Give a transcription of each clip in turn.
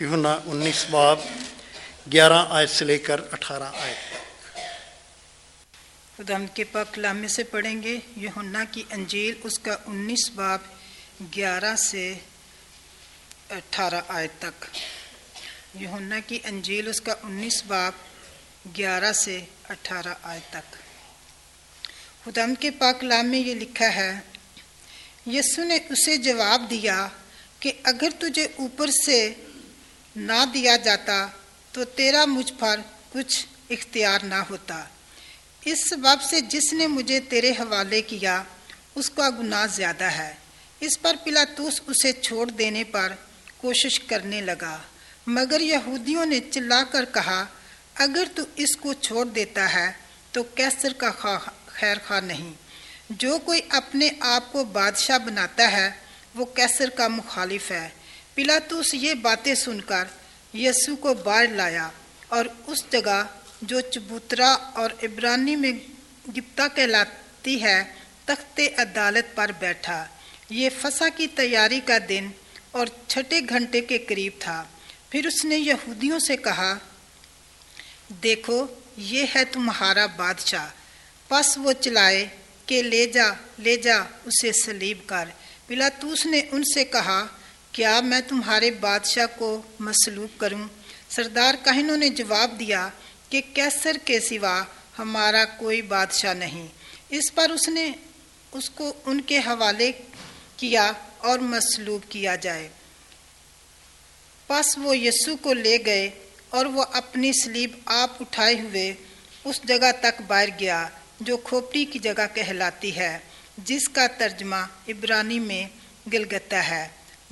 یونا انیس باب گیارہ آیت سے لے کر اٹھارہ آیت خدا کے پاک لامے سے پڑھیں گے یونا کی انجیل، اس کا انیس باب گیارہ سے اٹھارہ آیت تک۔ یونا کی انجیل، اس کا انیس باب گیارہ سے اٹھارہ آیت تک۔ خدام کے پاک لامے میں یہ لکھا ہے، یسو نے اسے جواب دیا کہ اگر تجھے اوپر سے نہ دیا جاتا تو تیرا مجھ پر کچھ اختیار نہ ہوتا۔ اس سبب سے جس نے مجھے تیرے حوالے کیا، اس کا گناہ زیادہ ہے۔ اس پر پلاتوس اسے چھوڑ دینے پر کوشش کرنے لگا۔ مگر یہودیوں نے چلا کر کہا، اگر تو اس کو چھوڑ دیتا ہے تو کیسر کا خیر خواہ نہیں۔ جو کوئی اپنے آپ کو بادشاہ بناتا ہے، وہ کیسر کا مخالف ہے۔ پلاطوس یہ باتیں سن کر یسو کو باہر لایا اور اس جگہ جو چبوترا اور عبرانی میں گپتا کہلاتی ہے، تخت عدالت پر بیٹھا۔ یہ فسا کی تیاری کا دن اور چھٹے گھنٹے کے قریب تھا۔ پھر اس نے یہودیوں سے کہا، دیکھو، یہ ہے تمہارا بادشاہ۔ پس وہ چلائے کہ لے جا لے جا، اسے سلیب کر۔ پلاتوس نے ان سے کہا کیا میں تمہارے بادشاہ کو مسلوب کروں؟ سردار کہنوں نے جواب دیا کہ کیسر کے سوا ہمارا کوئی بادشاہ نہیں۔ اس پر اس نے اس کو ان کے حوالے کیا اور مسلوب کیا جائے۔ پس وہ یسو کو لے گئے اور وہ اپنی سلیب آپ اٹھائے ہوئے اس جگہ تک باہر گیا جو کھوپڑی کی جگہ کہلاتی ہے، جس کا ترجمہ عبرانی میں گلگتہ ہے۔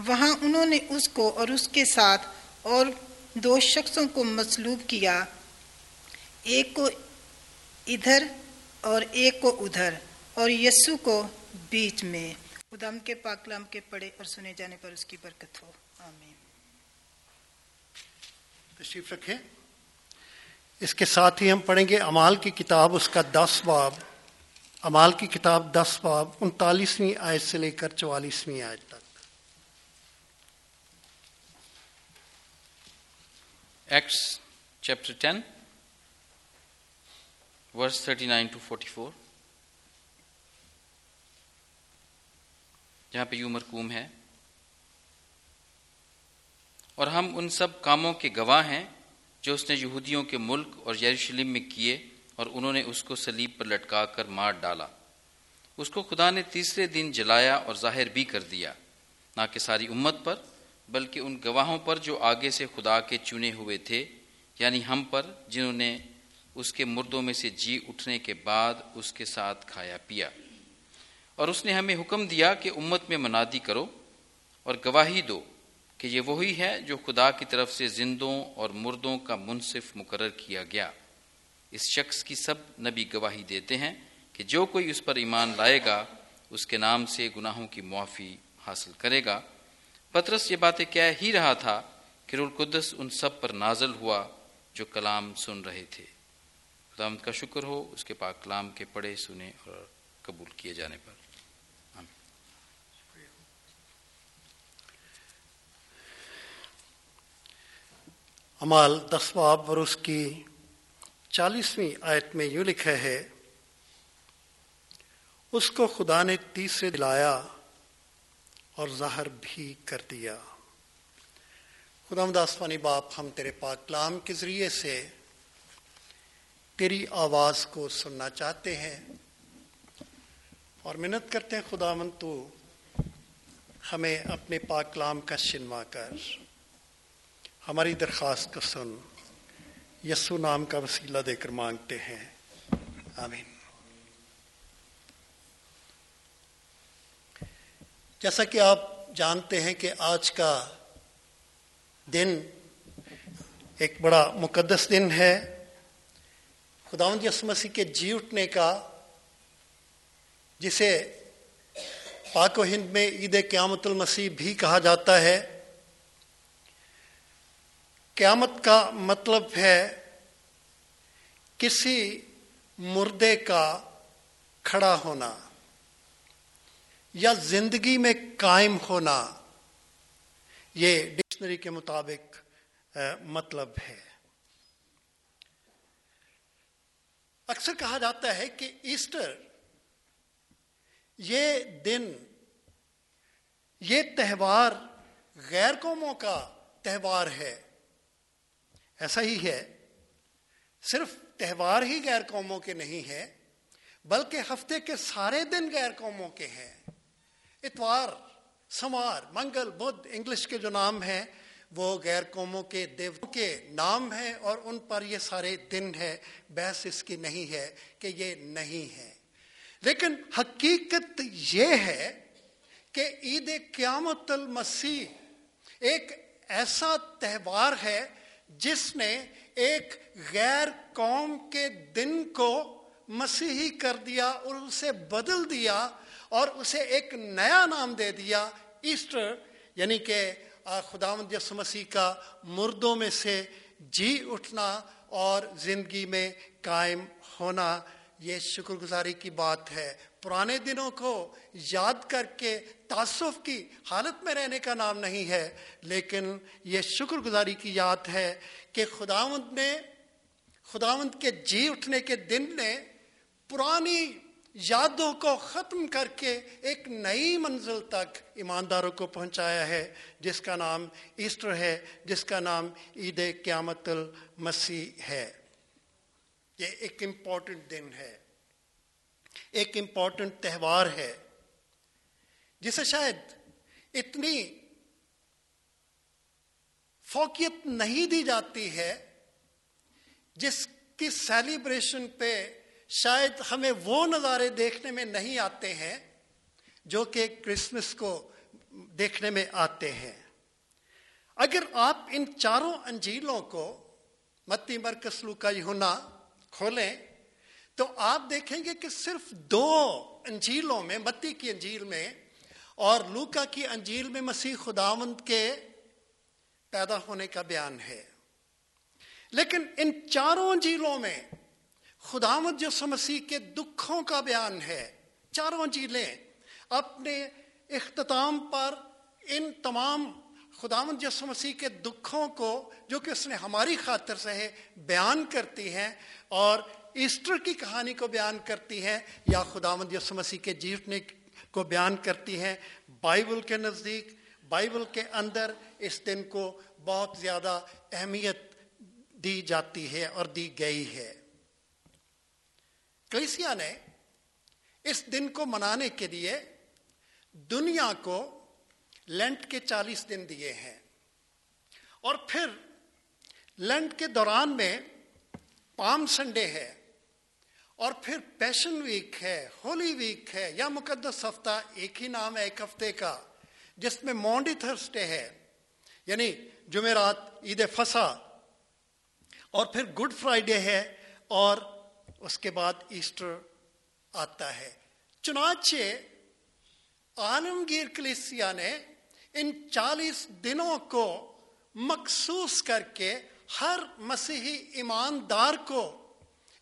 وہاں انہوں نے اس کو اور اس کے ساتھ اور دو شخصوں کو مصلوب کیا۔ ایک کو ادھر اور ایک کو ادھر اور یسو کو بیچ میں۔ ادم کے پاکلام کے پڑھے اور سنے جانے پر اس کی برکت ہو۔ آمین۔ تشریف رکھیں۔ اس کے ساتھ ہی ہم پڑھیں گے امال کی کتاب، اس کا دس باب۔ امال کی کتاب دس باب، انتالیسویں آیت سے لے کر چوالیسویں آیت تک۔ Acts chapter 10, verse 39 to 44, جہاں پہ یوں مرکوم ہے اور ہم ان سب کاموں کے گواہ ہیں جو اس نے یہودیوں کے ملک اور یروشلم میں کیے اور انہوں نے اس کو سلیب پر لٹکا کر مار ڈالا۔ اس کو خدا نے تیسرے دن جلایا اور ظاہر بھی کر دیا نہ کہ ساری امت پر بلکہ ان گواہوں پر جو آگے سے خدا کے چنے ہوئے تھے یعنی ہم پر، جنہوں نے اس کے مردوں میں سے جی اٹھنے کے بعد اس کے ساتھ کھایا پیا۔ اور اس نے ہمیں حکم دیا کہ امت میں منادی کرو اور گواہی دو کہ یہ وہی ہے جو خدا کی طرف سے زندوں اور مردوں کا منصف مقرر کیا گیا۔ اس شخص کی سب نبی گواہی دیتے ہیں کہ جو کوئی اس پر ایمان لائے گا، اس کے نام سے گناہوں کی معافی حاصل کرے گا۔ پترس، یہ باتیں کہہ ہی رہا تھا کہ رول قدس ان سب پر نازل ہوا جو کلام سن رہے تھے۔ خدا کا شکر ہو، اس کے پاک کلام کے پڑھے، سنے اور قبول کیے جانے پر۔ امال دسواب اور اس کی چالیسویں آیت میں یوں لکھا ہے، اس کو خدا نے تیسرے دلایا اور ظاہر بھی کر دیا۔ خدا آسمانی باپ، ہم تیرے پاک کلام کے ذریعے سے تیری آواز کو سننا چاہتے ہیں۔ اور منت کرتے ہیں خدا من تو ہمیں اپنے پاک کلام کا شنوا کر۔ ہماری درخواست کو سن، یسو نام کا وسیلہ دے کر مانگتے ہیں۔ آمین۔ جیسا کہ آپ جانتے ہیں کہ آج کا دن ایک بڑا مقدس دن ہے۔ خداون یس مسیح کے جی اٹھنے کا، جسے پاک و ہند میں عید قیامت المسیح بھی کہا جاتا ہے۔ قیامت کا مطلب ہے کسی مردے کا کھڑا ہونا۔ زندگی میں کائم ہونا، یہ ڈکشنری کے مطابق مطلب ہے۔ اکثر کہا جاتا ہے کہ ایسٹر، یہ دن، یہ تہوار غیر قوموں کا تہوار ہے۔ ایسا ہی ہے، صرف تہوار ہی غیر قوموں کے نہیں ہے، بلکہ ہفتے کے سارے دن غیر قوموں کے ہیں۔ اتوار سمار منگل، بدھ، انگلش کے جو نام ہیں، وہ غیر قوموں کے دیو کے نام ہیں اور ان پر یہ سارے دن ہے بحث اس کی نہیں ہے کہ یہ نہیں ہے لیکن حقیقت یہ ہے کہ عید قیامت المسیح ایک ایسا تہوار ہے جس نے ایک غیر قوم کے دن کو مسیحی کر دیا اور اسے بدل دیا اور اسے ایک نیا نام دے دیا، ایسٹر یعنی کہ خدا یس مسیح کا مردوں میں سے جی اٹھنا اور زندگی میں قائم ہونا، یہ شکر گزاری کی بات ہے۔ پرانے دنوں کو یاد کر کے تعصف کی حالت میں رہنے کا نام نہیں ہے، لیکن یہ شکر گزاری کی یاد ہے کہ خداوند نے، خداوند کے جی اٹھنے کے دن نے پرانی یادوں کو ختم کر کے ایک نئی منزل تک ایمانداروں کو پہنچایا ہے، جس کا نام ایسٹر ہے، جس کا نام عید قیامت المسیح ہے۔ یہ ایک امپورٹنٹ دن ہے۔ ایک امپورٹنٹ تہوار ہے۔ جسے شاید اتنی فوقیت نہیں دی جاتی ہے، جس کی سیلیبریشن پہ شاید ہمیں وہ نظارے دیکھنے میں نہیں آتے ہیں جو کہ کرسمس کو دیکھنے میں آتے ہیں۔ اگر آپ ان چاروں انجیلوں کو متی مرکز لوکا یونا کھولیں، تو آپ دیکھیں گے کہ صرف دو انجیلوں میں، متی کی انجیل میں اور لوکا کی انجیل میں مسیح خداوند کے پیدا ہونے کا بیان ہے۔ لیکن ان چاروں انجیلوں میں خدامت جو مسیح کے دکھوں کا بیان ہے، چاروں جیلیں اپنے اختتام پر ان تمام خدامت جو مسیح کے دکھوں کو، جو کہ اس نے ہماری خاطر سے ہے بیان کرتی ہیں اور ایسٹر کی کہانی کو بیان کرتی ہیں یا خدامت یس مسیح کے جیتنے کو بیان کرتی ہیں۔ بائبل کے نزدیک، بائبل کے اندر اس دن کو بہت زیادہ اہمیت دی جاتی ہے اور دی گئی ہے۔ کلیسیا نے اس دن کو منانے کے لیے دنیا کو لینٹ کے چالیس دن دیے ہیں۔ اور پھر لینٹ کے دوران میں پام سنڈے ہے۔ اور پھر پیشن ویک ہے، ہولی ویک ہے یا مقدس ہفتہ ایک ہی نام ہے ایک ہفتے کا، جس میں مونڈی تھرسڈے ہے۔ یعنی جمعرات، عید فسا اور پھر گڈ فرائیڈے ہے اور اس کے بعد ایسٹر آتا ہے۔ چنانچہ عالمگیر کلیسیا نے ان چالیس دنوں کو مخصوص کر کے ہر مسیحی ایماندار کو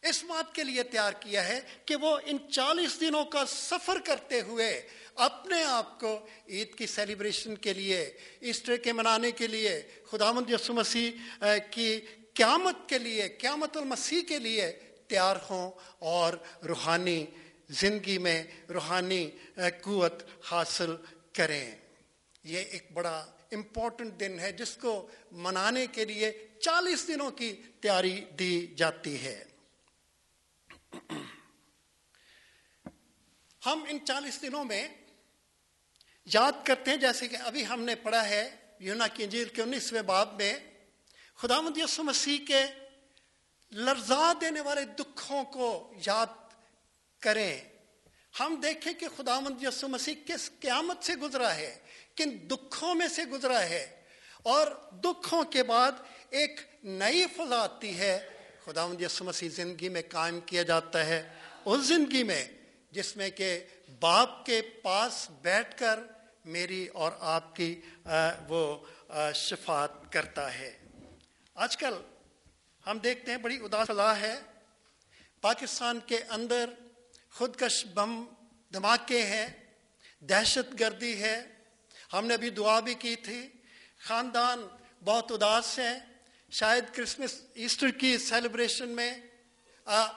اس بات کے لیے تیار کیا ہے کہ وہ ان چالیس دنوں کا سفر کرتے ہوئے اپنے آپ کو عید کی سیلیبریشن کے لیے، ایسٹر کے منانے کے لیے خدا مند یسو مسیح کی قیامت کے لیے، قیامت المسیح کے لیے تیار ہوں اور روحانی زندگی میں روحانی قوت حاصل کریں۔ یہ ایک بڑا امپورٹنٹ دن ہے جس کو منانے کے لیے چالیس دنوں کی تیاری دی جاتی ہے۔ ہم ان چالیس دنوں میں یاد کرتے ہیں، جیسے کہ ابھی ہم نے پڑھا ہے یونا کی انجیل کے انیسویں باب میں خدا مد مسیح کے لرزا دینے والے دکھوں کو یاد کریں۔ ہم دیکھیں کہ خدا مند یسو مسیح کس قیامت سے گزرا ہے، کن دکھوں میں سے گزرا ہے۔ اور دکھوں کے بعد ایک نئی فضا آتی ہے۔ خدا مند یسو مسیح زندگی میں قائم کیا جاتا ہے۔ اس زندگی میں جس میں کہ باپ کے پاس بیٹھ کر میری اور آپ کی وہ شفات کرتا ہے۔ آج کل ہم دیکھتے ہیں بڑی اداس ہے۔ پاکستان کے اندر خودکش بم دھماکے ہیں، دہشت گردی ہے۔ ہم نے ابھی دعا بھی کی تھی۔ خاندان بہت اداس ہیں۔ شاید کرسمس، ایسٹر کی سیلیبریشن میں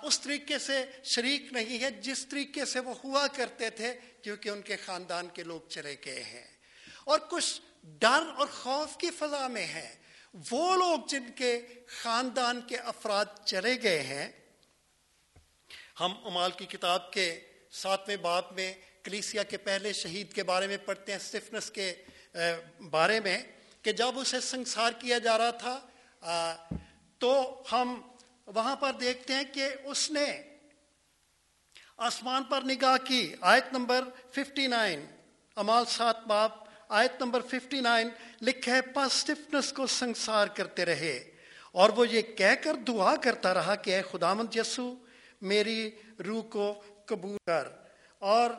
اس طریقے سے شریک نہیں ہے جس طریقے سے وہ ہوا کرتے تھے، کیونکہ ان کے خاندان کے لوگ چلے گئے ہیں۔ اور کچھ ڈر اور خوف کی فضا میں ہے وہ لوگ جن کے خاندان کے افراد چلے گئے ہیں، ہم امال کی کتاب کے ساتویں باپ میں، کلیسیا کے پہلے شہید کے بارے میں پڑھتے ہیں، سفنس کے بارے میں، کہ جب اسے سنسار کیا جا رہا تھا تو ہم وہاں پر دیکھتے ہیں کہ اس نے آسمان پر نگاہ کی، آیت نمبر ففٹی نائن، امال سات باپ آیت نمبر ففٹی نائن لکھا ہے پاسٹفنس کو سنسار کرتے رہے۔ اور وہ یہ کہہ کر دعا کرتا رہا کہ اے خدامند یسو میری روح کو قبول کر۔ اور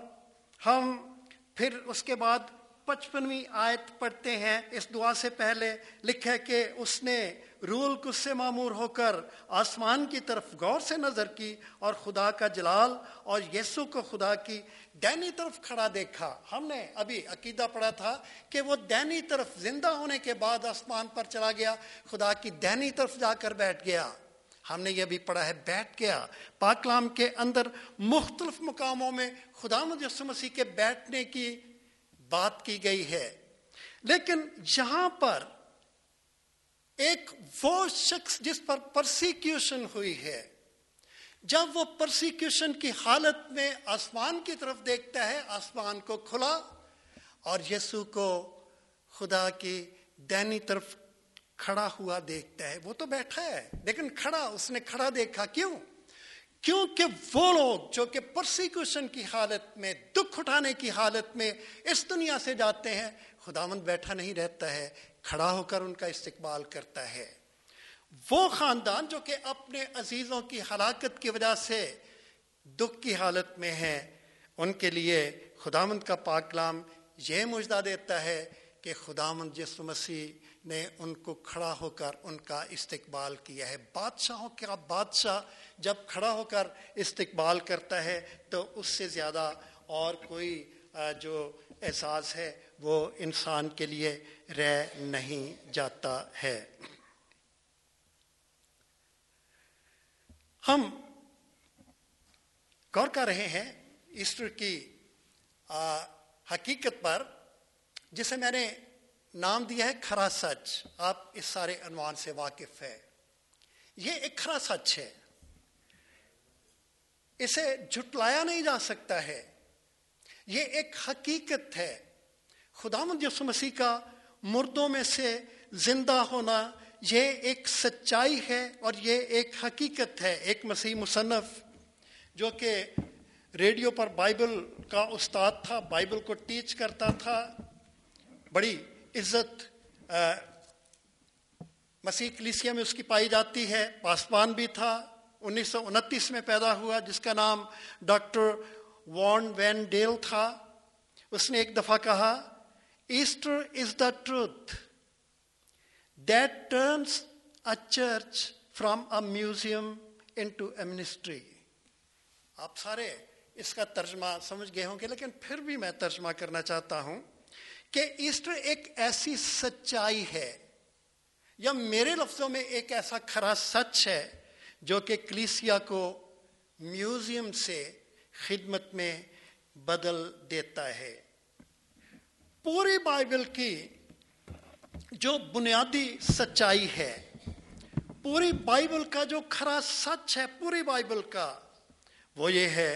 ہم پھر اس کے بعد پچپنویں آیت پڑھتے ہیں۔ اس دعا سے پہلے لکھا ہے کہ اس نے رول کس سے معمور ہو کر آسمان کی طرف غور سے نظر کی اور خدا کا جلال اور یسو کو خدا کی دینی طرف کھڑا دیکھا۔ ہم نے ابھی عقیدہ پڑھا تھا کہ وہ دینی طرف زندہ ہونے کے بعد آسمان پر چلا گیا، خدا کی دینی طرف جا کر بیٹھ گیا۔ ہم نے یہ بھی پڑھا ہے، بیٹھ گیا۔ پاکلام کے اندر مختلف مقاموں میں خدا مجسم مسیح کے بیٹھنے کی بات کی گئی ہے۔ لیکن یہاں پر ایک وہ شخص جس پر پرسیکیوشن ہوئی ہے، جب وہ پرسیکیوشن کی حالت میں آسمان کی طرف دیکھتا ہے، آسمان کو کھلا اور یسو کو خدا کی دینی طرف کھڑا ہوا دیکھتا ہے۔ وہ تو بیٹھا ہے، لیکن کھڑا، اس نے کھڑا دیکھا۔ کیوں؟ کیونکہ وہ لوگ جو کہ پرسیکیوشن کی حالت میں، دکھ اٹھانے کی حالت میں اس دنیا سے جاتے ہیں، خداوند بیٹھا نہیں رہتا ہے۔ کھڑا ہو کر ان کا استقبال کرتا ہے۔ وہ خاندان جو کہ اپنے عزیزوں کی ہلاکت کی وجہ سے دکھ کی حالت میں ہے ان کے لیے خدامند کا پاکلام یہ مجدہ دیتا ہے کہ خدامند جس مسیح نے ان کو کھڑا ہو کر ان کا استقبال کیا ہے۔ بادشاہوں کا بادشاہ جب کھڑا ہو کر استقبال کرتا ہے تو اس سے زیادہ اور کوئی جو احساس ہے وہ انسان کے لیے رہ نہیں جاتا ہے۔ ہم غور کر رہے ہیں ایسٹر کی حقیقت پر، جسے میں نے نام دیا ہے کھرا سچ۔ آپ اس سارے عنوان سے واقف ہے یہ ایک کھرا سچ ہے۔ اسے جھٹلایا نہیں جا سکتا ہے۔ یہ ایک حقیقت ہے۔ خدا یسو مسیح کا مردوں میں سے زندہ ہونا یہ ایک سچائی ہے اور یہ ایک حقیقت ہے، ایک مسیح مصنف جو کہ ریڈیو پر بائبل کا استاد تھا، بائبل کو ٹیچ کرتا تھا۔ بڑی عزت مسیح کلیسیا میں اس کی پائی جاتی ہے۔ پاسبان بھی تھا۔ انیس سو انتیس میں پیدا ہوا، جس کا نام ڈاکٹر وان وین ڈیل تھا۔ اس نے ایک دفعہ کہا Easter is the truth that turns a church from a museum into a ministry آپ سارے اس کا ترجمہ سمجھ گئے ہوں گے، لیکن پھر بھی میں ترجمہ کرنا چاہتا ہوں کہ ایسٹر ایک ایسی سچائی ہے یا میرے لفظوں میں ایک ایسا کھرا سچ ہے جو کہ کلیسیا کو میوزیم سے خدمت میں بدل دیتا ہے۔ پوری بائبل کی جو بنیادی سچائی ہے، پوری بائبل کا جو کھرا سچ ہے، پوری بائبل کا، وہ یہ ہے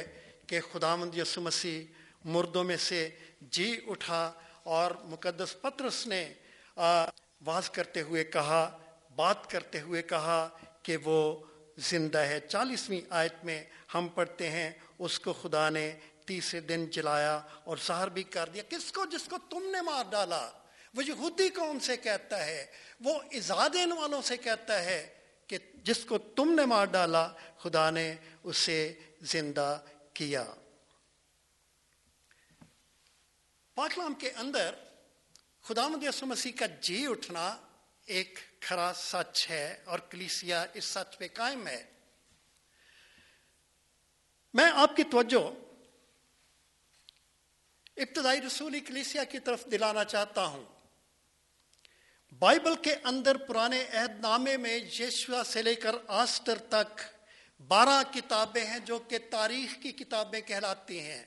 کہ خدا مند یسو مسیح مردوں میں سے جی اٹھا اور مقدس پترس نے واز کرتے ہوئے کہا، بات کرتے ہوئے کہا کہ وہ زندہ ہے۔ چالیسویں آیت میں ہم پڑھتے ہیں، اس کو خدا نے تیسرے دن جلایا اور سہر بھی کر دیا۔ کس کو جس کو تم نے مار ڈالا؟ وہ یہودی قوم سے کہتا ہے؟ وہ ازادین والوں سے کہتا ہے کہ جس کو تم نے مار ڈالا، خدا نے اسے زندہ کیا۔ پاکلام کے اندر خدا یسو مسیح کا جی اٹھنا ایک کھرا سچ ہے اور کلیسیا اس سچ پہ قائم ہے۔ میں آپ کی توجہ ابتدائی رسول اکلیسیا کی طرف دلانا چاہتا ہوں۔ بائبل کے اندر پرانے عہد نامے میں یشوا سے لے کر آسٹر تک بارہ کتابیں ہیں جو کہ تاریخ کی کتابیں کہلاتی ہیں۔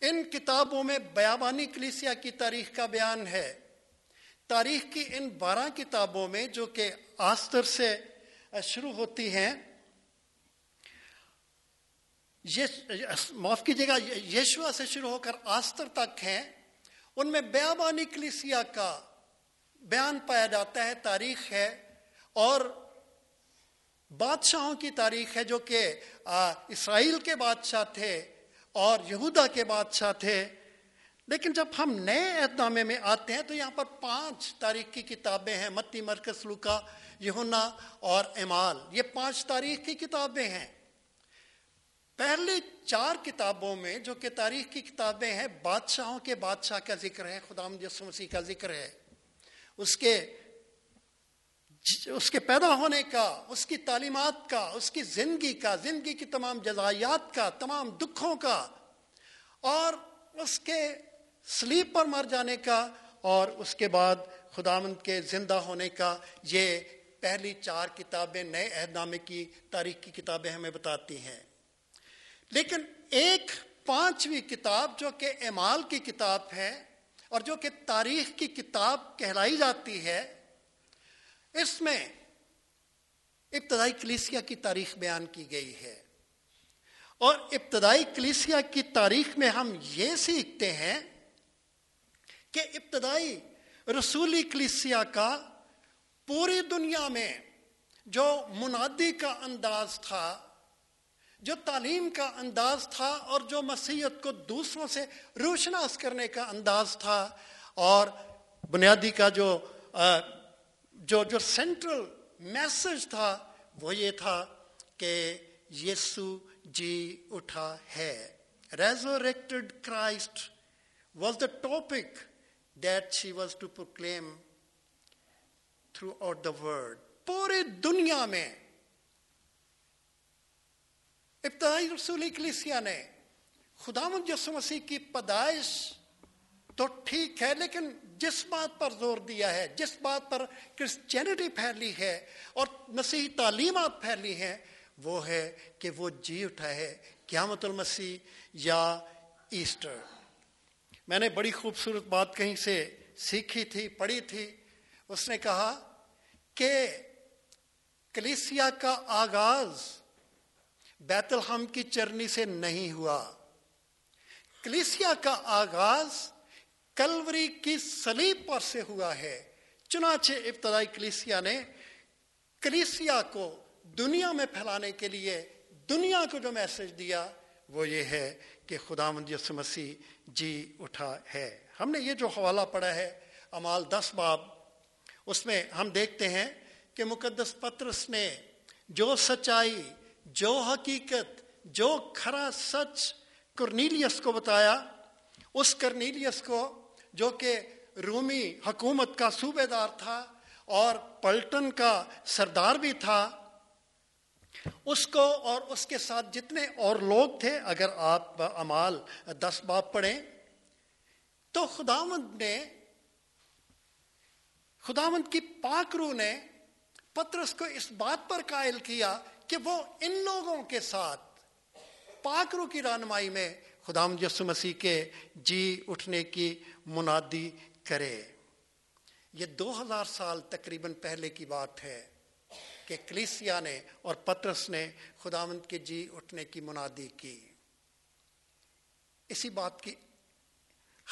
ان کتابوں میں بیابانی کلیسیا کی تاریخ کا بیان ہے۔ تاریخ کی ان بارہ کتابوں میں جو کہ آستر سے شروع ہوتی ہیں معاف کیجیے گا یشوا سے شروع ہو کر آستر تک ہیں ان میں بیابان اکلیسیا کا بیان پایا جاتا ہے، تاریخ ہے۔ اور بادشاہوں کی تاریخ ہے جو کہ اسرائیل کے بادشاہ تھے اور یہودا کے بادشاہ تھے۔ لیکن جب ہم نئے اعتدامے میں آتے ہیں تو یہاں پر پانچ تاریخ کی کتابیں ہیں، متی مرکز لوکا، یہونا اور امال یہ پانچ تاریخ کی کتابیں ہیں۔ پہلے چار کتابوں میں جو کہ تاریخ کی کتابیں ہیں، بادشاہوں کے بادشاہ کا ذکر ہے، خدا مجسم مسیح کا ذکر ہے۔ اس کے اس کے پیدا ہونے کا، اس کی تعلیمات کا، اس کی زندگی کا، زندگی کی تمام جزائیات کا، تمام دکھوں کا، اور اس کے سلیپ پر مر جانے کا، اور اس کے بعد خدا مند کے زندہ ہونے کا۔ یہ پہلی چار کتابیں نئے عہد نامے کی تاریخ کی کتابیں ہمیں بتاتی ہیں۔ لیکن ایک پانچویں کتاب جو کہ اعمال کی کتاب ہے اور جو کہ تاریخ کی کتاب کہلائی جاتی ہے، اس میں ابتدائی کلیسیا کی تاریخ بیان کی گئی ہے۔ اور ابتدائی کلیسیا کی تاریخ میں ہم یہ سیکھتے ہیں کہ ابتدائی رسولی کلیسیا کا پوری دنیا میں جو منادی کا انداز تھا جو تعلیم کا انداز تھا اور جو مسیحت کو دوسروں سے روشناس کرنے کا انداز تھا اور بنیادی کا جو جو جو سینٹرل میسج تھا، وہ یہ تھا کہ یسو جی اٹھا ہے۔ Resurrected Christ was the topic that she was to proclaim throughout the world پورے دنیا میں ابتدائی رسول اکلیسیا نے خدا مجسم مسیح کی پیدائش تو ٹھیک ہے، لیکن جس بات پر زور دیا ہے، جس بات پر کرسچینٹی پھیلی ہے اور مسیحی تعلیمات پھیلی ہیں، وہ ہے کہ وہ جی اٹھا ہے قیامت المسیح یا ایسٹر۔ میں نے بڑی خوبصورت بات کہیں سے سیکھی تھی، پڑھی تھی۔ اس نے کہا کہ کلیسیا کا آغاز بیت الحم کی چرنی سے نہیں ہوا۔ کلیسیا کا آغاز کلوری کی سلیب پر سے ہوا ہے۔ چنانچہ ابتدائی کلیسیا نے کلیسیا کو دنیا میں پھیلانے کے لیے دنیا کو جو میسج دیا وہ یہ ہے کہ خدا مند مسیح جی اٹھا ہے۔ ہم نے یہ جو حوالہ پڑا ہے، امال دس باب، اس میں ہم دیکھتے ہیں کہ مقدس پترس نے جو سچائی جو حقیقت، جو کھرا سچ کرنیلیس کو بتایا، اس کرنیلیس کو جو کہ رومی حکومت کا صوبے دار تھا اور پلٹن کا سردار بھی تھا، اس کو اور اس کے ساتھ جتنے اور لوگ تھے، اگر آپ امال دس باپ پڑھیں، تو خداوند نے، خداوند کی پاک روح نے پترس کو اس بات پر قائل کیا کہ وہ ان لوگوں کے ساتھ پاکرو کی رہنمائی میں خدا مجس مسیح کے جی اٹھنے کی منادی کرے۔ یہ دو ہزار سال تقریباً پہلے کی بات ہے کہ کلیسیا نے اور پترس نے خداوند کے جی اٹھنے کی منادی کی۔ اسی بات کی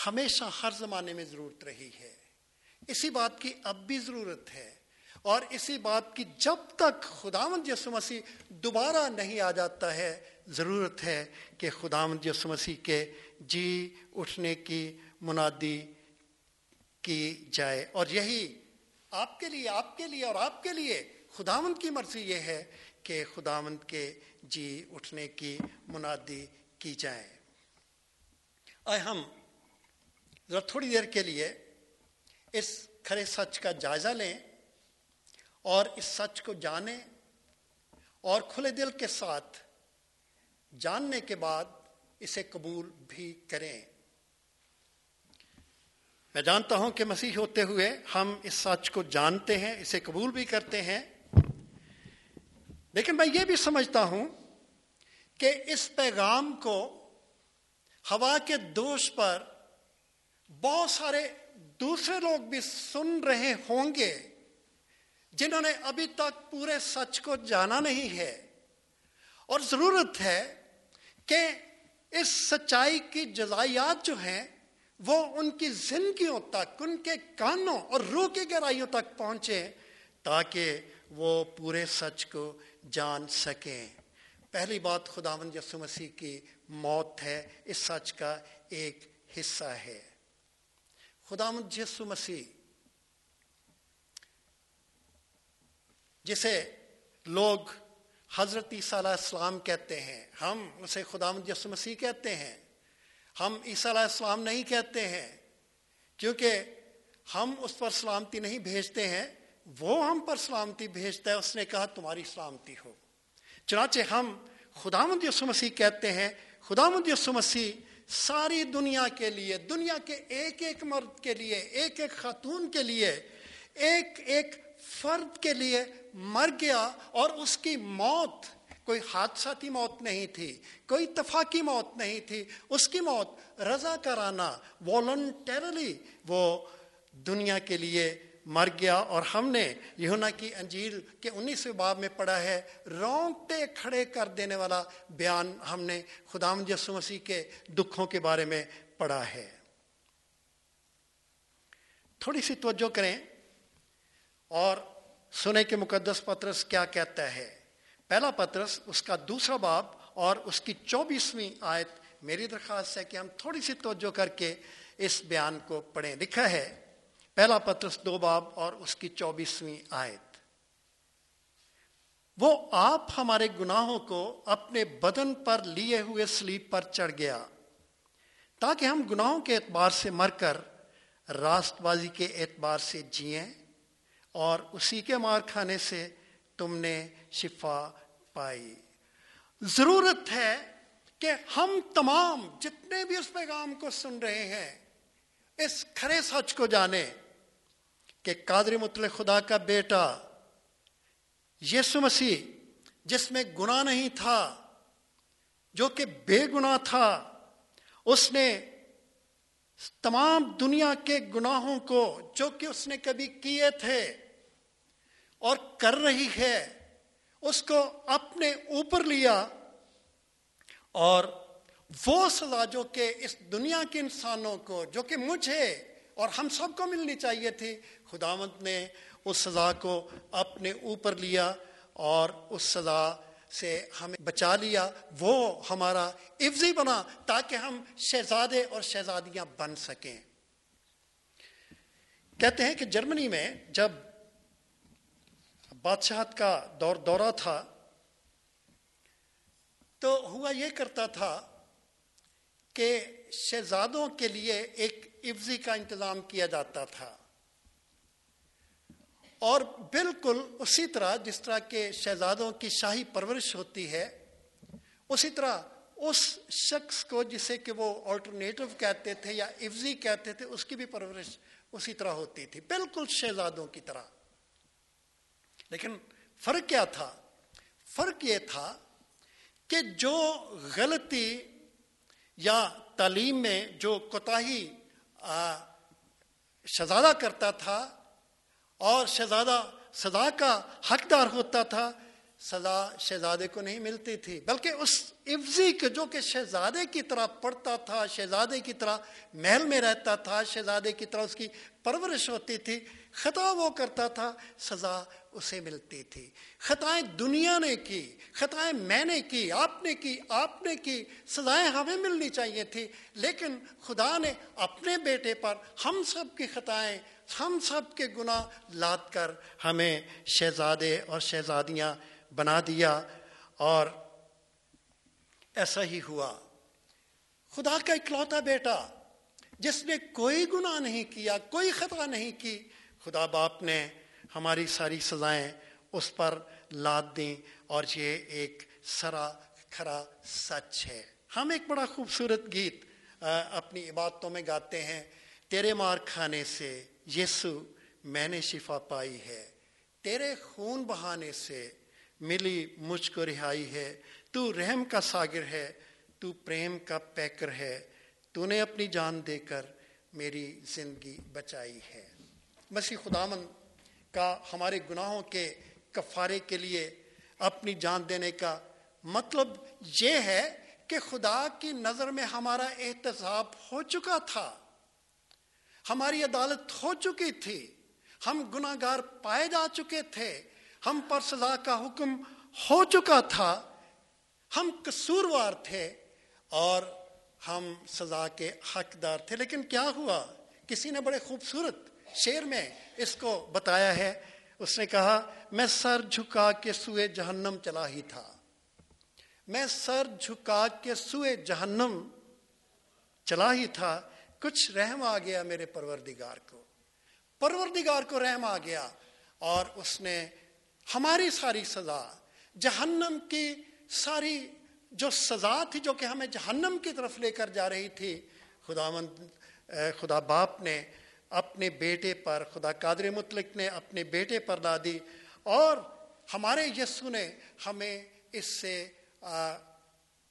ہمیشہ ہر زمانے میں ضرورت رہی ہے۔ اسی بات کی اب بھی ضرورت ہے۔ اور اسی بات کی جب تک خداون یسو مسیح دوبارہ نہیں آ جاتا ہے، ضرورت ہے کہ خداون یسو مسیح کے جی اٹھنے کی منادی کی جائے۔ اور یہی آپ کے لیے، آپ کے لیے اور آپ کے لیے خداوند کی مرضی یہ ہے کہ خداوند کے جی اٹھنے کی منادی کی جائے۔ آئے ہم ذرا تھوڑی دیر کے لیے اس کھڑے سچ کا جائزہ لیں۔ اور اس سچ کو جانیں اور کھلے دل کے ساتھ جاننے کے بعد اسے قبول بھی کریں۔ میں جانتا ہوں کہ مسیح ہوتے ہوئے ہم اس سچ کو جانتے ہیں، اسے قبول بھی کرتے ہیں۔ لیکن میں یہ بھی سمجھتا ہوں کہ اس پیغام کو ہوا کے دوش پر بہت سارے دوسرے لوگ بھی سن رہے ہوں گے۔ جنہوں نے ابھی تک پورے سچ کو جانا نہیں ہے۔ اور ضرورت ہے کہ اس سچائی کی جزائیات جو ہیں، وہ ان کی زندگیوں تک، ان کے کانوں اور روح کی گہرائیوں تک پہنچے تاکہ وہ پورے سچ کو جان سکیں۔ پہلی بات خدا یسو مسیح کی موت ہے، اس سچ کا ایک حصہ ہے۔ خدا یسو مسیح جسے لوگ حضرت عیسیٰ علیہ السلام کہتے ہیں، ہم اسے خدا یسو مسیح کہتے ہیں، ہم عیسیٰ علیہ السلام نہیں کہتے ہیں، کیونکہ ہم اس پر سلامتی نہیں بھیجتے ہیں، وہ ہم پر سلامتی بھیجتا ہے، اس نے کہا تمہاری سلامتی ہو۔ چنانچہ ہم خدا یسو مسیح کہتے ہیں، خدا یسو مسیح ساری دنیا کے لیے، دنیا کے ایک ایک مرد کے لیے، ایک ایک خاتون کے لیے، ایک ایک فرد کے لیے مر گیا اور اس کی موت، کوئی حادثاتی موت نہیں تھی، کوئی اتفاقی موت نہیں تھی، اس کی موت رضا کرانا والنٹرلی وہ دنیا کے لیے مر گیا اور ہم نے یہونا کی انجیل کے انیسویں باب میں پڑھا ہے، رونگٹے کھڑے کر دینے والا بیان ہم نے خدا یسو مسیح کے دکھوں کے بارے میں پڑھا ہے۔ تھوڑی سی توجہ کریں۔ اور سنے کے مقدس پترس کیا کہتا ہے؟ پہلا پترس، اس کا دوسرا باب اور اس کی چوبیسویں آیت میری درخواست ہے کہ ہم تھوڑی سی توجہ کر کے اس بیان کو پڑھیں۔ لکھا ہے، پہلا پترس، دو باب اور اس کی چوبیسویں آیت۔ وہ آپ ہمارے گناہوں کو اپنے بدن پر لیے ہوئے سلیپ پر چڑھ گیا، تاکہ ہم گناہوں کے اعتبار سے مر کر راست بازی کے اعتبار سے جئیں اور اسی کے مار کھانے سے تم نے شفا پائی۔ ضرورت ہے کہ ہم تمام جتنے بھی اس پیغام کو سن رہے ہیں، اس کھرے سچ کو جانے کہ قادر مطلق خدا کا بیٹا یسو مسیح، جس میں گناہ نہیں تھا، جو کہ بے گناہ تھا، اس نے تمام دنیا کے گناہوں کو، جو کہ اس نے کبھی کیے تھے اور کر رہی ہے، اس کو اپنے اوپر لیا اور وہ سزا جو کہ اس دنیا کے انسانوں کو، جو کہ مجھے اور ہم سب کو ملنی چاہیے تھی، خداوند نے اس سزا کو اپنے اوپر لیا اور اس سزا سے ہمیں بچا لیا، وہ ہمارا عفظی بنا تاکہ ہم شہزادے اور شہزادیاں بن سکیں۔ کہتے ہیں کہ جرمنی میں جب بادشاہت کا دور دورہ تھا، تو ہوا یہ کرتا تھا کہ شہزادوں کے لیے ایک عفظی کا انتظام کیا جاتا تھا۔ اور بالکل اسی طرح جس طرح کے شہزادوں کی شاہی پرورش ہوتی ہے، اسی طرح اس شخص کو جسے کہ وہ آلٹرنیٹو کہتے تھے یا افزی کہتے تھے، اس کی بھی پرورش اسی طرح ہوتی تھی، بالکل شہزادوں کی طرح۔ لیکن فرق کیا تھا؟ فرق یہ تھا کہ جو غلطی یا تعلیم میں جو کوتاہی شہزادہ کرتا تھا اور شہزادہ سزا کا حقدار ہوتا تھا، سزا شہزادے کو نہیں ملتی تھی۔ بلکہ اس عفظی کے، جو کہ شہزادے کی طرح پڑھتا تھا، شہزادے کی طرح محل میں رہتا تھا، شہزادے کی طرح اس کی پرورش ہوتی تھی خطا وہ کرتا تھا، سزا اسے ملتی تھی۔ خطائیں دنیا نے کی، خطائیں میں نے کی، آپ نے کی، آپ نے کی، سزائیں ہمیں ملنی چاہیے تھی۔ لیکن خدا نے اپنے بیٹے پر ہم سب کی خطائیں، ہم سب کے گناہ لاد کر ہمیں شہزادے اور شہزادیاں بنا دیا۔ اور ایسا ہی ہوا۔ خدا کا اکلوتا بیٹا، جس نے کوئی گناہ نہیں کیا، کوئی خطا نہیں کی خدا باپ نے ہماری ساری سزائیں اس پر لاد دیں اور یہ ایک سرا کھرا سچ ہے۔ ہم ایک بڑا خوبصورت گیت اپنی عبادتوں میں گاتے ہیں۔ تیرے مار کھانے سے یسو، میں نے شفا پائی ہے۔ تیرے خون بہانے سے ملی مجھ کو رہائی ہے۔ تو رحم کا ساگر ہے، تو پریم کا پیکر ہے۔ تو نے اپنی جان دے کر میری زندگی بچائی ہے۔ مسیح خدامن کا ہمارے گناہوں کے کفارے کے لیے اپنی جان دینے کا مطلب یہ ہے کہ خدا کی نظر میں ہمارا احتساب ہو چکا تھا۔ ہماری عدالت ہو چکی تھی۔ ہم گناہ گار پائے جا چکے تھے۔ ہم پر سزا کا حکم ہو چکا تھا۔ ہم قصوروار تھے اور ہم سزا کے حقدار تھے۔ لیکن کیا ہوا؟ کسی نے بڑے خوبصورت شعر میں اس کو بتایا ہے، اس نے کہا، میں سر جھکا کے سوئے جہنم چلا ہی تھا۔ میں سر جھکا کے سوئے جہنم چلا ہی تھا۔ کچھ رحم آ گیا میرے پروردگار کو۔ پروردگار کو رحم آ گیا اور اس نے ہماری ساری سزا، جہنم کی ساری جو سزا تھی جو کہ ہمیں جہنم کی طرف لے کر جا رہی تھی خدا مند خدا باپ نے اپنے بیٹے پر، خدا قادر مطلق نے اپنے بیٹے پر لا دی۔ اور ہمارے یسو نے ہمیں اس سے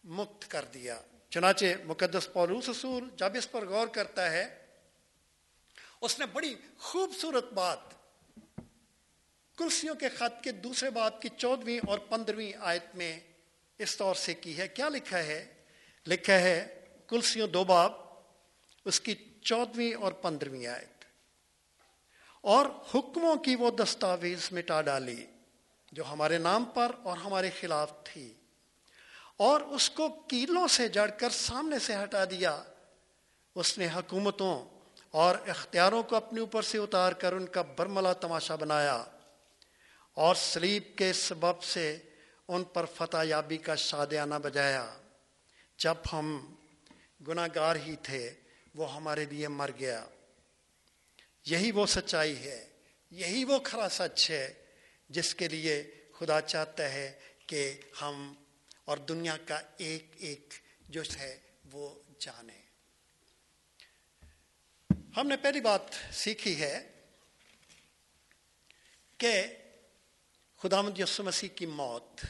مکت کر دیا۔ چنانچہ مقدس پولوس اصول جب اس پر غور کرتا ہے، اس نے بڑی خوبصورت بات کلسیوں کے خط کے دوسرے بات کی چودویں اور پندرہویں آیت میں اس طور سے کی ہے۔ کیا لکھا ہے؟ لکھا ہے کلسیوں دو باب، اس کی چودویں اور پندرہویں آیت۔ اور حکموں کی وہ دستاویز مٹا ڈالی جو ہمارے نام پر اور ہمارے خلاف تھی اور اس کو کیلوں سے جڑ کر سامنے سے ہٹا دیا۔ اس نے حکومتوں اور اختیاروں کو اپنے اوپر سے اتار کر ان کا برملا تماشا بنایا اور سلیب کے سبب سے ان پر فتح یابی کا شادیانہ بجایا۔ جب ہم گناہ گار ہی تھے، وہ ہمارے لیے مر گیا۔ یہی وہ سچائی ہے، یہی وہ کھرا سچ ہے جس کے لیے خدا چاہتا ہے کہ ہم اور دنیا کا ایک ایک جو ہے وہ جانے۔ ہم نے پہلی بات سیکھی ہے کہ خدا مد یسو مسیح کی موت۔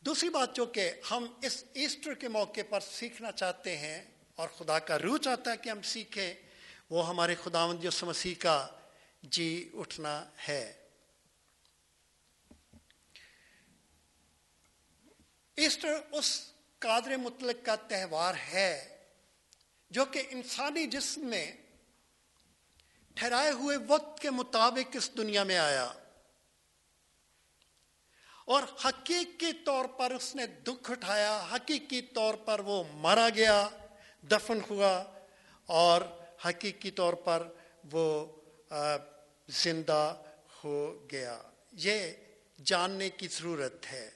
دوسری بات جو کہ ہم اس ایسٹر کے موقع پر سیکھنا چاہتے ہیں اور خدا کا روح چاہتا ہے کہ ہم سیکھیں وہ ہمارے خدا مد مسیح کا جی اٹھنا ہے۔ ایسٹر اس قادر مطلق کا تہوار ہے جو کہ انسانی جسم میں ٹھہرائے ہوئے وقت کے مطابق اس دنیا میں آیا۔ اور حقیقی طور پر اس نے دکھ اٹھایا، حقیقی طور پر وہ مارا گیا، دفن ہوا اور حقیقی طور پر وہ زندہ ہو گیا۔ یہ جاننے کی ضرورت ہے۔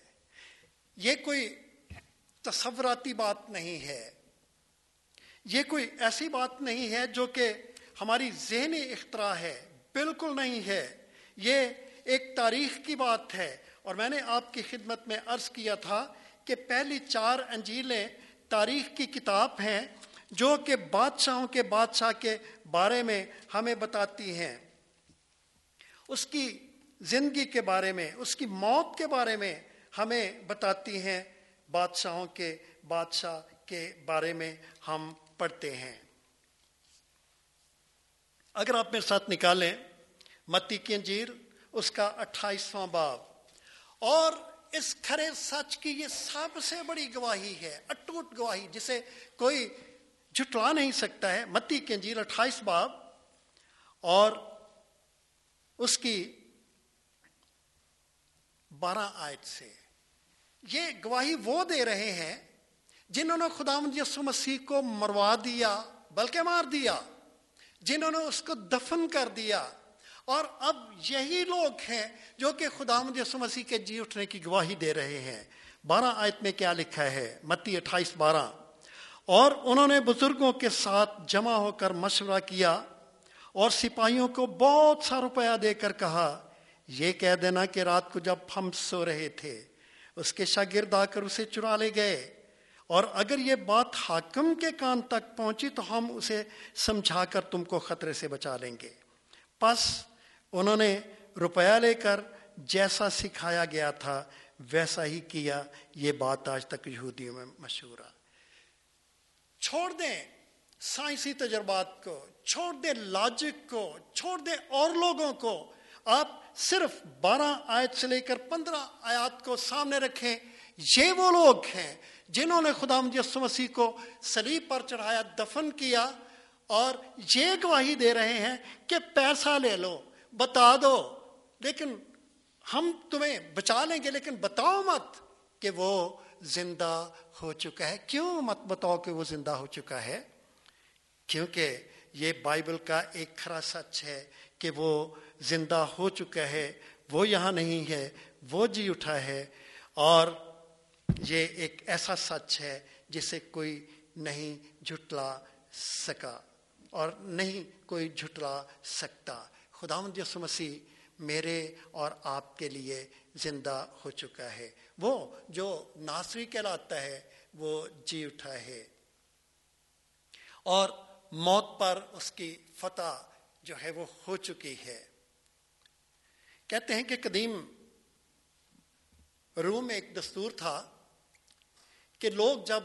یہ کوئی تصوراتی بات نہیں ہے۔ یہ کوئی ایسی بات نہیں ہے جو کہ ہماری ذہنی اختراع ہے۔ بالکل نہیں ہے۔ یہ ایک تاریخ کی بات ہے۔ اور میں نے آپ کی خدمت میں عرض کیا تھا کہ پہلی چار انجیلیں تاریخ کی کتاب ہیں۔ جو کہ بادشاہوں کے بادشاہ کے بارے میں ہمیں بتاتی ہیں۔ اس کی زندگی کے بارے میں، اس کی موت کے بارے میں ہمیں بتاتی ہیں۔ بادشاہوں کے، بادشاہ کے بارے میں ہم پڑھتے ہیں۔ اگر آپ میرے ساتھ نکالیں، متی کی انجیر، اس کا اٹھائیسواں باب۔ اور اس کھرے سچ کی یہ سب سے بڑی گواہی ہے، اٹوٹ گواہی، جسے کوئی جھٹلا نہیں سکتا ہے۔ متی کے انجیل اٹھائیس باب اور اس کی بارہ آیت سے۔ یہ گواہی وہ دے رہے ہیں جنہوں نے خدا یسو مسیح کو مروا دیا، بلکہ مار دیا، جنہوں نے اس کو دفن کر دیا۔ اور اب یہی لوگ ہیں جو کہ خدا یسو مسیح کے جی اٹھنے کی گواہی دے رہے ہیں۔ بارہ آیت میں کیا لکھا ہے؟ متی اٹھائیس بارہ۔ اور انہوں نے بزرگوں کے ساتھ جمع ہو کر مشورہ کیا اور سپاہیوں کو بہت سا روپیہ دے کر کہا، یہ کہہ دینا کہ رات کو جب ہم سو رہے تھے، اس کے شاگرد آ کر اسے چرا لے گئے۔ اور اگر یہ بات حاکم کے کان تک پہنچی تو ہم اسے سمجھا کر تم کو خطرے سے بچا لیں گے۔ پس انہوں نے روپیہ لے کر جیسا سکھایا گیا تھا، ویسا ہی کیا۔ یہ بات آج تک یہودیوں میں مشہور ہے۔ چھوڑ دیں سائنسی تجربات کو، چھوڑ دیں لاجک کو، چھوڑ دیں اور لوگوں کو۔ آپ صرف بارہ آیت سے لے کر پندرہ آیات کو سامنے رکھیں، یہ وہ لوگ ہیں جنہوں نے خدا مجسم مسیح کو سلیب پر چڑھایا، دفن کیا اور یہ گواہی دے رہے ہیں کہ پیسہ لے لو، بتا دو۔ لیکن ہم تمہیں بچا لیں گے، لیکن بتاؤ مت کہ وہ زندہ ہو چکا ہے۔ کیوں مت بتاؤ کہ وہ زندہ ہو چکا ہے؟ کیونکہ یہ بائبل کا ایک کھرا سچ ہے کہ وہ زندہ ہو چکا ہے، وہ یہاں نہیں ہے، وہ جی اٹھا ہے۔ اور یہ ایک ایسا سچ ہے جسے کوئی نہیں جھٹلا سکا اور نہیں کوئی جھٹلا سکتا۔ خدا یسو مسیح میرے اور آپ کے لیے زندہ ہو چکا ہے۔ وہ جو ناصری کہلاتا ہے، وہ جی اٹھا ہے۔ اور موت پر اس کی فتح جو ہے، وہ ہو چکی ہے۔ کہتے ہیں کہ قدیم روم میں ایک دستور تھا کہ لوگ جب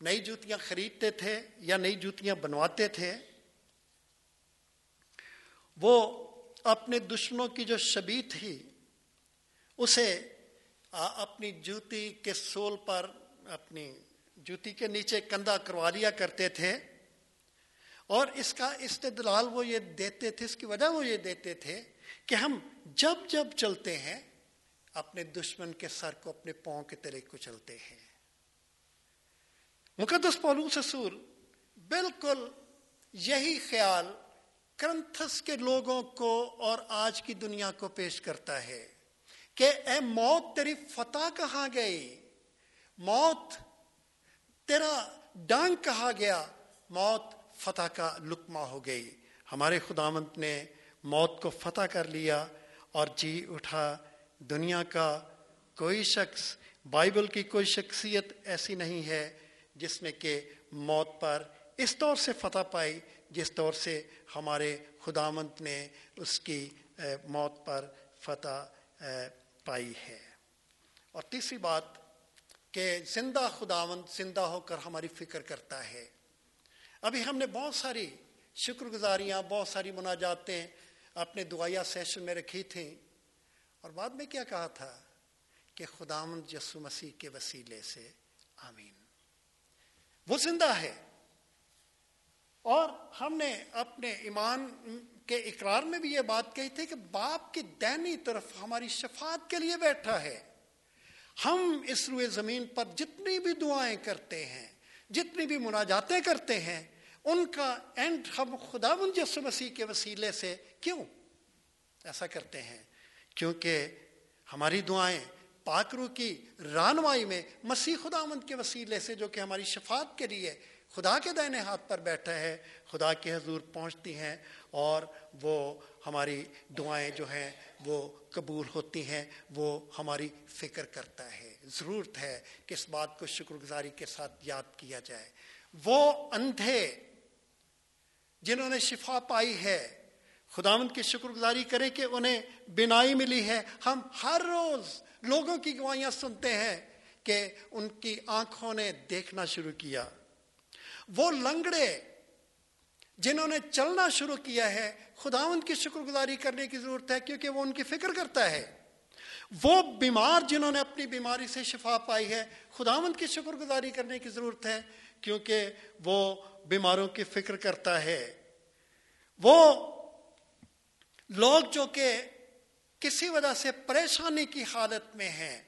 نئی جوتیاں خریدتے تھے یا نئی جوتیاں بنواتے تھے، وہ اپنے دشمنوں کی جو شبی تھی اسے اپنی جوتی کے سول پر، اپنی جوتی کے نیچے کندھا کروا لیا کرتے تھے اور اس کا استدلال وہ یہ دیتے تھے، اس کی وجہ وہ یہ دیتے تھے کہ ہم جب جب چلتے ہیں، اپنے دشمن کے سر کو اپنے پاؤں کے تلے کو چلتے ہیں۔ مقدس پولو سسور بالکل یہی خیال کرنتھس کے لوگوں کو اور آج کی دنیا کو پیش کرتا ہے۔ کہ اے موت تیری فتح کہاں گئی؟ موت تیرا ڈانگ کہا گیا؟ موت فتح کا لکما ہو گئی۔ ہمارے خدامت نے موت کو فتح کر لیا اور جی اٹھا۔ دنیا کا کوئی شخص، بائبل کی کوئی شخصیت ایسی نہیں ہے جس نے کہ موت پر اس طور سے فتح پائی جس طور سے ہمارے خدامت نے اس کی موت پر فتح پائی ہے۔ اور تیسری بات کہ زندہ خداوند زندہ ہو کر ہماری فکر کرتا ہے۔ ابھی ہم نے بہت ساری شکر گزاریاں، بہت ساری مناجاتیں اپنے دعائیا سیشن میں رکھی تھیں۔ اور بعد میں کیا کہا تھا کہ خداوند یسو مسیح کے وسیلے سے، آمین۔ وہ زندہ ہے۔ اور ہم نے اپنے ایمان کے اقرار میں بھی یہ بات کہی تھی کہ باپ کی دینی طرف ہماری شفاعت کے لیے بیٹھا ہے۔ ہم اس روئے زمین پر جتنی بھی دعائیں کرتے ہیں، جتنی بھی مناجاتیں کرتے ہیں، ان کا اینڈ ہم خدا منجس مسیح کے وسیلے سے کیوں ایسا کرتے ہیں؟ کیونکہ ہماری دعائیں پاکرو کی رانوائی میں مسیح خدا مند کے وسیلے سے، جو کہ ہماری شفاعت کے لیے خدا کے دائنے ہاتھ پر بیٹھا ہے، خدا کے حضور پہنچتی ہیں اور وہ ہماری دعائیں جو ہیں وہ قبول ہوتی ہیں، وہ ہماری فکر کرتا ہے۔ ضرورت ہے کہ اس بات کو شکر گزاری کے ساتھ یاد کیا جائے۔ وہ اندھے جنہوں نے شفا پائی ہے، خداوند کی شکر گزاری کریں کہ انہیں بینائی ملی ہے۔ ہم ہر روز لوگوں کی گوائیاں سنتے ہیں کہ ان کی آنکھوں نے دیکھنا شروع کیا۔ وہ لنگڑے جنہوں نے چلنا شروع کیا ہے خدا ان کی شکر گزاری کرنے کی ضرورت ہے، کیونکہ وہ ان کی فکر کرتا ہے۔ وہ بیمار جنہوں نے اپنی بیماری سے شفا پائی ہے، خداوند کی شکر گزاری کرنے کی ضرورت ہے، کیونکہ وہ بیماروں کی فکر کرتا ہے۔ وہ لوگ جو کہ کسی وجہ سے پریشانی کی حالت میں ہیں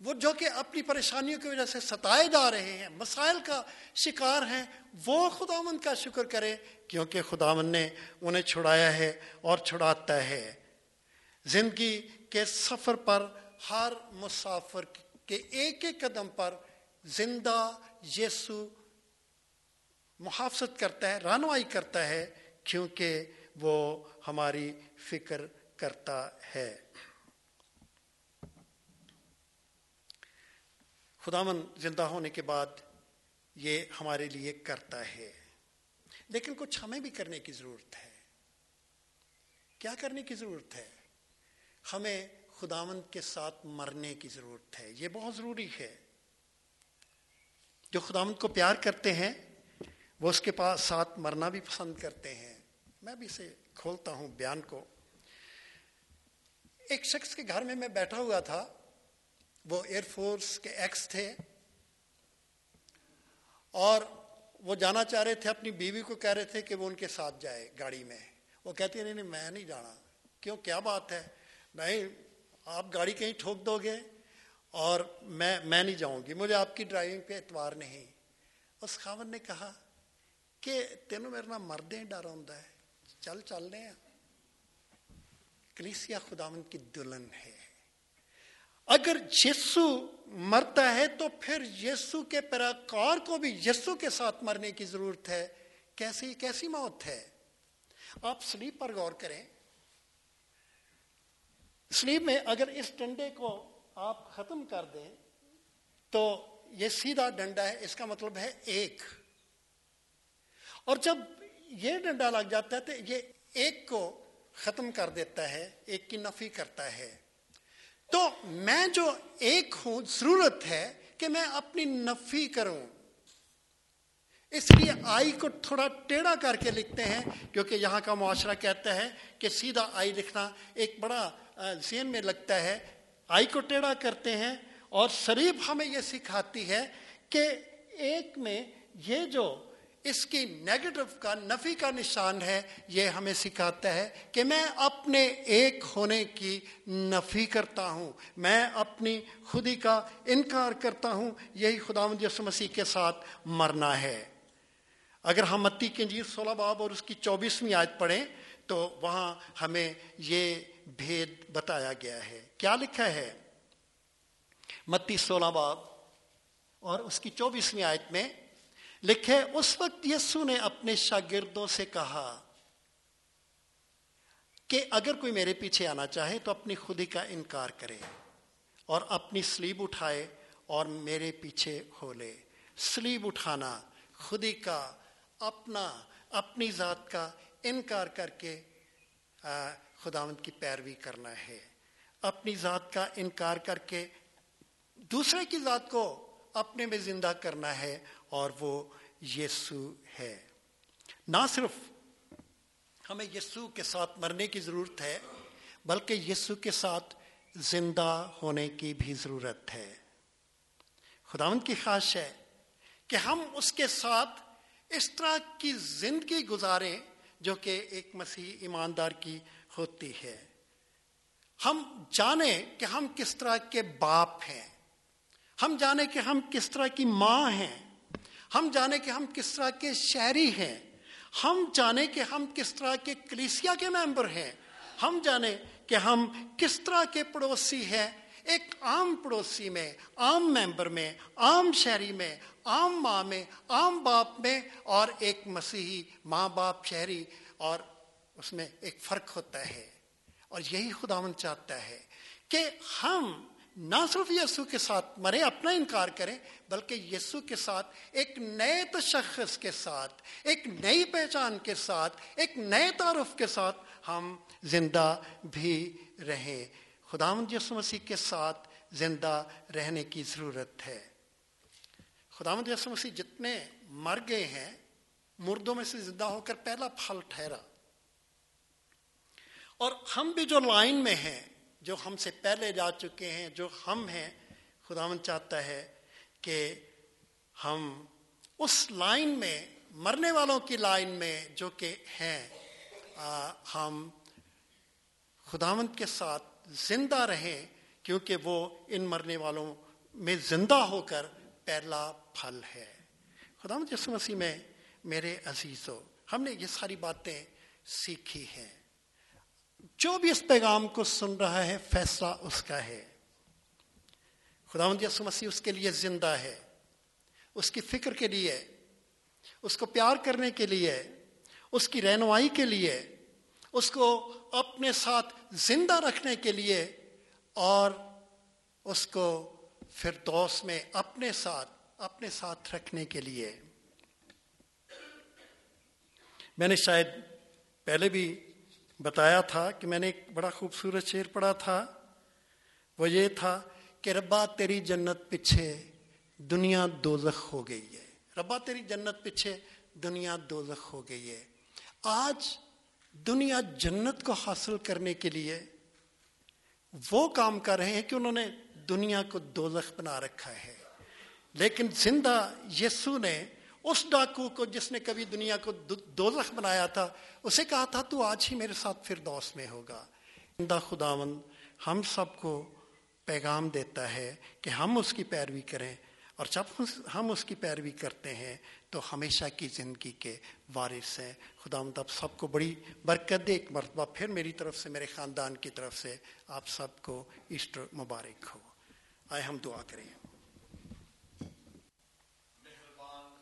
وہ جو کہ اپنی پریشانیوں کی وجہ سے ستائے جا رہے ہیں، مسائل کا شکار ہیں، وہ خداون کا شکر کرے کیونکہ خداون نے انہیں چھڑایا ہے اور چھڑاتا ہے۔ زندگی کے سفر پر، ہر مسافر کے ایک ایک قدم پر زندہ یسو محافظت کرتا ہے رانوائی کرتا ہے کیونکہ وہ ہماری فکر کرتا ہے۔ خداون زندہ ہونے کے بعد یہ ہمارے لیے کرتا ہے۔ لیکن کچھ ہمیں بھی کرنے کی ضرورت ہے۔ کیا کرنے کی ضرورت ہے؟ ہمیں خداون کے ساتھ مرنے کی ضرورت ہے۔ یہ بہت ضروری ہے۔ جو خداون کو پیار کرتے ہیں، وہ اس کے پاس ساتھ مرنا بھی پسند کرتے ہیں۔ میں بھی اسے کھولتا ہوں بیان کو۔ ایک شخص کے گھر میں میں بیٹھا ہوا تھا۔ وہ ایئر فورس کے ایکس تھے اور وہ جانا چاہ رہے تھے، اپنی بیوی کو کہہ رہے تھے کہ وہ ان کے ساتھ جائے گاڑی میں۔ وہ کہتے نہیں نہیں، میں نہیں جانا۔ کیوں؟ کیا بات ہے؟ نہیں، آپ گاڑی کہیں ٹھوک دو گے اور میں میں نہیں جاؤں گی۔ مجھے آپ کی ڈرائیونگ پہ اعتبار نہیں۔ اس خاون نے کہا کہ تینوں میرے نام مردیں ڈر ہوں چل چل رہے ہیں۔ کلیسیا خداون کی دلہن ہے۔ اگر یسو مرتا ہے تو پھر یسو کے پیراکار کو بھی یسو کے ساتھ مرنے کی ضرورت ہے۔ کیسی کیسی موت ہے؟ آپ سلیپ پر غور کریں۔ سلیپ میں اگر اس ڈنڈے کو آپ ختم کر دیں تو یہ سیدھا ڈنڈا ہے، اس کا مطلب ہے ایک۔ اور جب یہ ڈنڈا لگ جاتا ہے تو یہ ایک کو ختم کر دیتا ہے، ایک کی نفی کرتا ہے۔ تو میں جو ایک ہوں، ضرورت ہے کہ میں اپنی نفی کروں۔ اس لیے آئی کو تھوڑا ٹیڑھا کر کے لکھتے ہیں، کیونکہ یہاں کا معاشرہ کہتا ہے کہ سیدھا آئی لکھنا ایک بڑا ذہن میں لگتا ہے۔ آئی کو ٹیڑھا کرتے ہیں اور شریف ہمیں یہ سکھاتی ہے کہ ایک میں یہ جو اس کی نیگیٹو کا، نفی کا نشان ہے، یہ ہمیں سکھاتا ہے کہ میں اپنے ایک ہونے کی نفی کرتا ہوں، میں اپنی خودی کا انکار کرتا ہوں، یہی خدا یس مسیح کے ساتھ مرنا ہے۔ اگر ہم متی کی انجیر سولہ باب اور اس کی چوبیسویں آیت پڑھیں تو وہاں ہمیں یہ بھید بتایا گیا ہے۔ کیا لکھا ہے؟ متی سولہ باب اور اس کی چوبیسویں آیت میں لکھے، اس وقت یسو نے اپنے شاگردوں سے کہا کہ اگر کوئی میرے پیچھے آنا چاہے تو اپنی خودی کا انکار کرے اور اپنی سلیب اٹھائے اور میرے پیچھے ہو لے سلیب اٹھانا، خودی کا اپنا، اپنی ذات کا انکار کر کے خداوند کی پیروی کرنا ہے۔ اپنی ذات کا انکار کر کے دوسرے کی ذات کو اپنے میں زندہ کرنا ہے اور وہ یسو ہے۔ نہ صرف ہمیں یسو کے ساتھ مرنے کی ضرورت ہے، بلکہ یسو کے ساتھ زندہ ہونے کی بھی ضرورت ہے۔ خداون کی خواہش ہے کہ ہم اس کے ساتھ اس طرح کی زندگی گزاریں جو کہ ایک مسیح ایماندار کی ہوتی ہے۔ ہم جانیں کہ ہم کس طرح کے باپ ہیں۔ ہم جانیں کہ ہم کس طرح کی ماں ہیں، ہم جانیں کہ ہم کس طرح کے شہری ہیں، ہم جانیں کہ ہم کس طرح کے کلیسیا کے ممبر ہیں، ہم جانیں کہ ہم کس طرح کے پڑوسی ہیں، ایک عام پڑوسی میں، عام ممبر میں، عام شہری میں، عام ماں میں، عام باپ میں اور ایک مسیحی ماں باپ شہری اور اس میں ایک فرق ہوتا ہے۔ اور یہی خداون چاہتا ہے کہ ہم نہ صرف یسو کے ساتھ مرے، اپنا انکار کریں بلکہ یسو کے ساتھ، ایک نئے تشخص کے ساتھ، ایک نئی پہچان کے ساتھ، ایک نئے تعارف کے ساتھ ہم زندہ بھی رہیں خدا یسو مسیح کے ساتھ زندہ رہنے کی ضرورت ہے۔ خدا یسو مسیح جتنے مر گئے ہیں، مردوں میں سے زندہ ہو کر پہلا پھل ٹھہرا۔ اور ہم بھی جو لائن میں ہیں جو ہم سے پہلے جا چکے ہیں، جو ہم ہیں خداون چاہتا ہے کہ ہم اس لائن میں، مرنے والوں کی لائن میں جو کہ ہیں ہم خداوند کے ساتھ زندہ رہیں، کیونکہ وہ ان مرنے والوں میں زندہ ہو کر پہلا پھل ہے۔ خداوند یسو مسیح میں، میرے عزیزوں ہم نے یہ ساری باتیں سیکھی ہیں۔ جو بھی اس پیغام کو سن رہا ہے، فیصلہ اس کا ہے۔ خدا یسو مسیح اس کے لیے زندہ ہے۔ اس کی فکر کے لیے، اس کو پیار کرنے کے لیے، اس کی رہنمائی کے لیے، اس کو اپنے ساتھ زندہ رکھنے کے لیے اور اس کو فردوس میں اپنے ساتھ اپنے ساتھ رکھنے کے لیے۔ میں نے شاید پہلے بھی بتایا تھا کہ میں نے ایک بڑا خوبصورت شعر پڑھا تھا۔ وہ یہ تھا کہ ربا تیری جنت پیچھے دنیا دوزخ ہو گئی ہے۔ ربا تیری جنت پیچھے دنیا دوزخ ہو گئی ہے۔ آج دنیا جنت کو حاصل کرنے کے لیے وہ کام کر رہے ہیں کہ انہوں نے دنیا کو دوزخ بنا رکھا ہے۔ لیکن زندہ یسو نے اس ڈاکو کو جس نے کبھی دنیا کو دوزخ بنایا تھا، اسے کہا تھا، تو آج ہی میرے ساتھ فردوس میں ہوگا۔ اندہ خداون ہم سب کو پیغام دیتا ہے کہ ہم اس کی پیروی کریں۔ اور جب ہم اس کی پیروی کرتے ہیں، تو ہمیشہ کی زندگی کے وارث ہیں۔ خدا مند آپ سب کو بڑی برکت دے۔ ایک مرتبہ پھر میری طرف سے، میرے خاندان کی طرف سے آپ سب کو ایسٹر مبارک ہو۔ آئے ہم دعا کریں۔